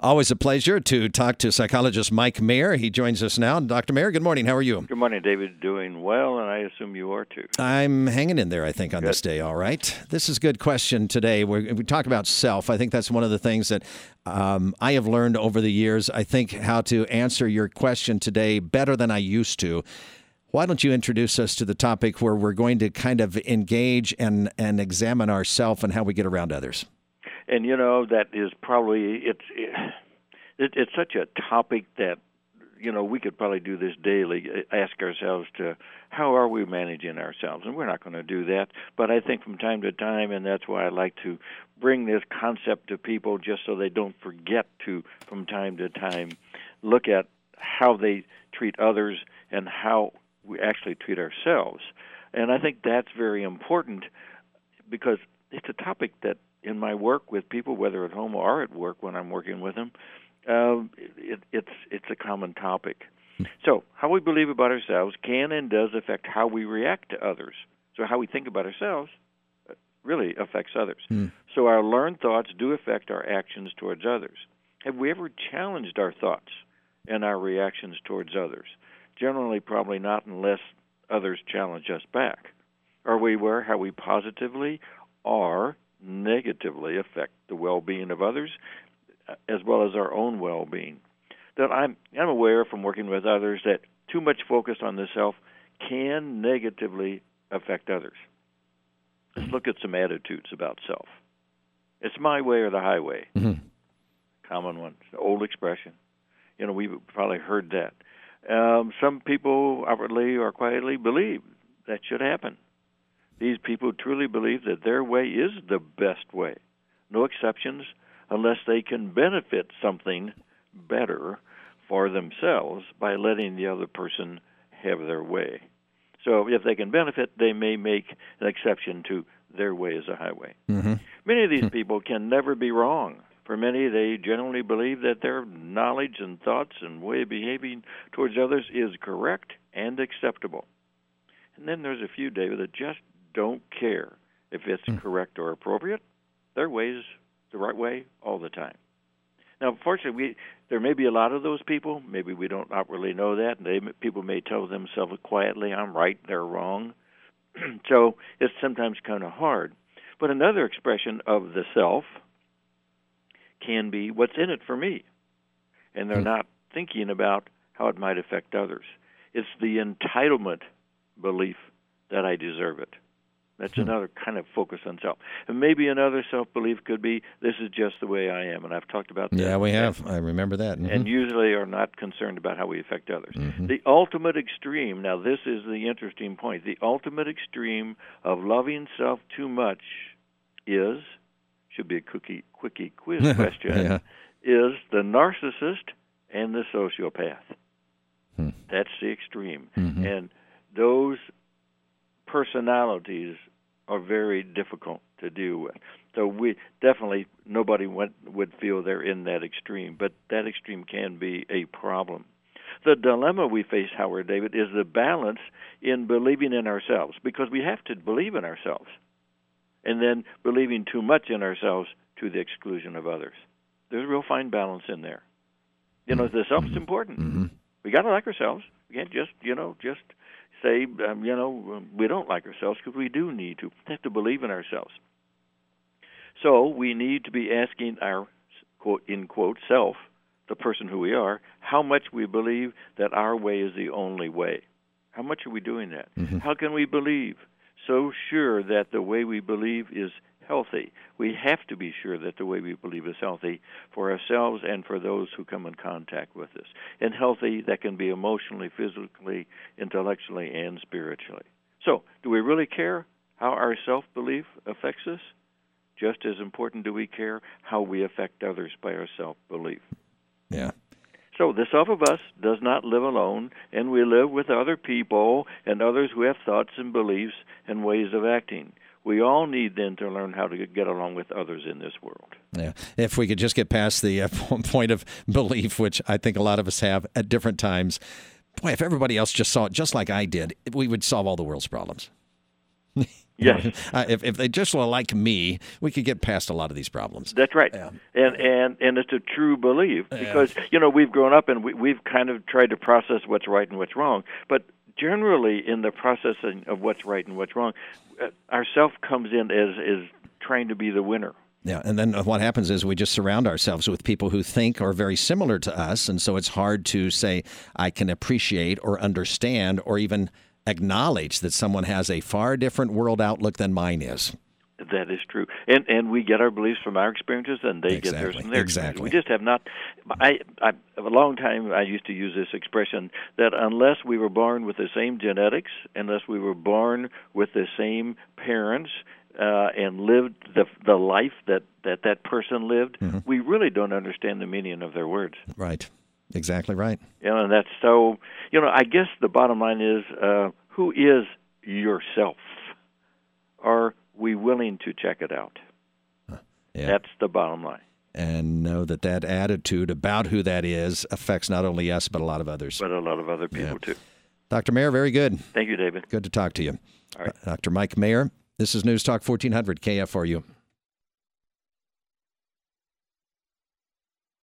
Always a pleasure to talk to psychologist Mike Mayer. He joins us now. Dr. Mayer, good morning. How are you? Good morning, David. Doing well, and I assume you are too. I'm hanging in there, I think, on Good. this day. All right. This is a good question today. We're, we talk about self. I think that's one of the things that um, I have learned over the years. I think how to answer your question today better than I used to. Why don't you introduce us to the topic where we're going to kind of engage and, and examine ourself and how we get around others? And you know that is probably it's it, it's such a topic that you know we could probably do this daily. uh, Ask ourselves to how are we managing ourselves, and we're not going to do that. But I think from time to time, and that's why I like to bring this concept to people, just so they don't forget to from time to time look at how they treat others and how we actually treat ourselves. And I think that's very important because it's a topic that in my work with people, whether at home or at work when I'm working with them, uh, it, it's it's a common topic. So, how we believe about ourselves can and does affect how we react to others. So, how we think about ourselves uh, really affects others. So, our learned thoughts do affect our actions towards others. Have we ever challenged our thoughts and our reactions towards others? Generally, probably not unless others challenge us back. Are we aware how we positively or negatively affect the well-being of others uh, as well as our own well-being? That I'm I'm aware from working with others that too much focus on the self can negatively affect others. Let's look at some attitudes about self. It's my way or the highway. Mhm. Common one, It's an old expression. You know, we've probably heard that. Um, some people outwardly or quietly believe that should happen. These people truly believe that their way is the best way. No exceptions unless they can benefit something better for themselves by letting the other person have their way. So if they can benefit, they may make an exception to their way as a highway. Mhm. Many of these people can never be wrong. For many, they generally believe that their knowledge and thoughts and way of behaving towards others is correct and acceptable. And then there's a few, David, that just don't care if it's correct or appropriate. Their way is the right way all the time. Now, fortunately, we, there may be a lot of those people. Maybe we don't outwardly know that. And they, people may tell themselves quietly, "I'm right, they're wrong." so it's sometimes kind of hard. But another expression of the self can be what's in it for me. And they're Hmm. not thinking about how it might affect others. It's the entitlement belief that I deserve it. That's Hmm. another kind of focus on self. And maybe another self belief could be this is just the way I am. And I've talked about that. Yeah, we have. I remember that. Mhm. And usually are not concerned about how we affect others. Mhm. The ultimate extreme, now this is the interesting point. The ultimate extreme of loving self too much is should be a cookie quickie quiz question Yeah. is the narcissist and the sociopath. Hmm. That's the extreme. Mhm. And those personalities are very difficult to deal with. So we definitely nobody went, would feel they're in that extreme, but that extreme can be a problem. The dilemma we face, Howard David, is the balance in believing in ourselves because we have to believe in ourselves, and then believing too much in ourselves to the exclusion of others. There's a real fine balance in there. You know, the self is important. Mhm. We got to like ourselves. We can't just, you know, just say, um, you know, um, we don't like ourselves because we do need to. Have to believe in ourselves. So we need to be asking our quote in quote self, the person who we are, how much we believe that our way is the only way. How much are we doing that? Mhm. How can we believe so sure that the way we believe is healthy? We have to be sure that the way we believe is healthy for ourselves and for those who come in contact with us. And healthy that can be emotionally, physically, intellectually, and spiritually. So, do we really care how our self belief affects us? Just as important do we care how we affect others by our self belief. Yeah. So the self of us does not live alone, and we live with other people and others who have thoughts and beliefs and ways of acting. We all need then to learn how to get along with others in this world. Yeah. If we could just get past the uh, point of belief, which I think a lot of us have at different times. Boy, if everybody else just saw it just like I did, we would solve all the world's problems. Yes. Uh, if, if they just were like me, we could get past a lot of these problems. That's right, Yeah. and and and it's a true belief because you know we've grown up and we, we've kind of tried to process what's right and what's wrong, but generally in the processing of what's right and what's wrong, uh, our self comes in as is trying to be the winner. Yeah, and then what happens is we just surround ourselves with people who think are very similar to us, and so it's hard to say I can appreciate or understand or even acknowledge that someone has a far different world outlook than mine is. That is true, and and we get our beliefs from our experiences, and they get theirs Exactly, from their exactly. experiences. We just have not. I, I a long time I used to use this expression that unless we were born with the same genetics, unless we were born with the same parents, uh, and lived the the life that that that person lived, Mm-hmm. we really don't understand the meaning of their words. Right. Exactly right. You know, and that's so. You know, I guess the bottom line is, uh, who is yourself? Are we willing to check it out? Yeah. That's the bottom line. and know that that attitude about who that is affects not only us but a lot of others. But a lot of other people too. Dr. Mayer, very good. Thank you, David. Good to talk to you. All right. Uh, Dr. Mike Mayer, this is News Talk 1400 KFRU.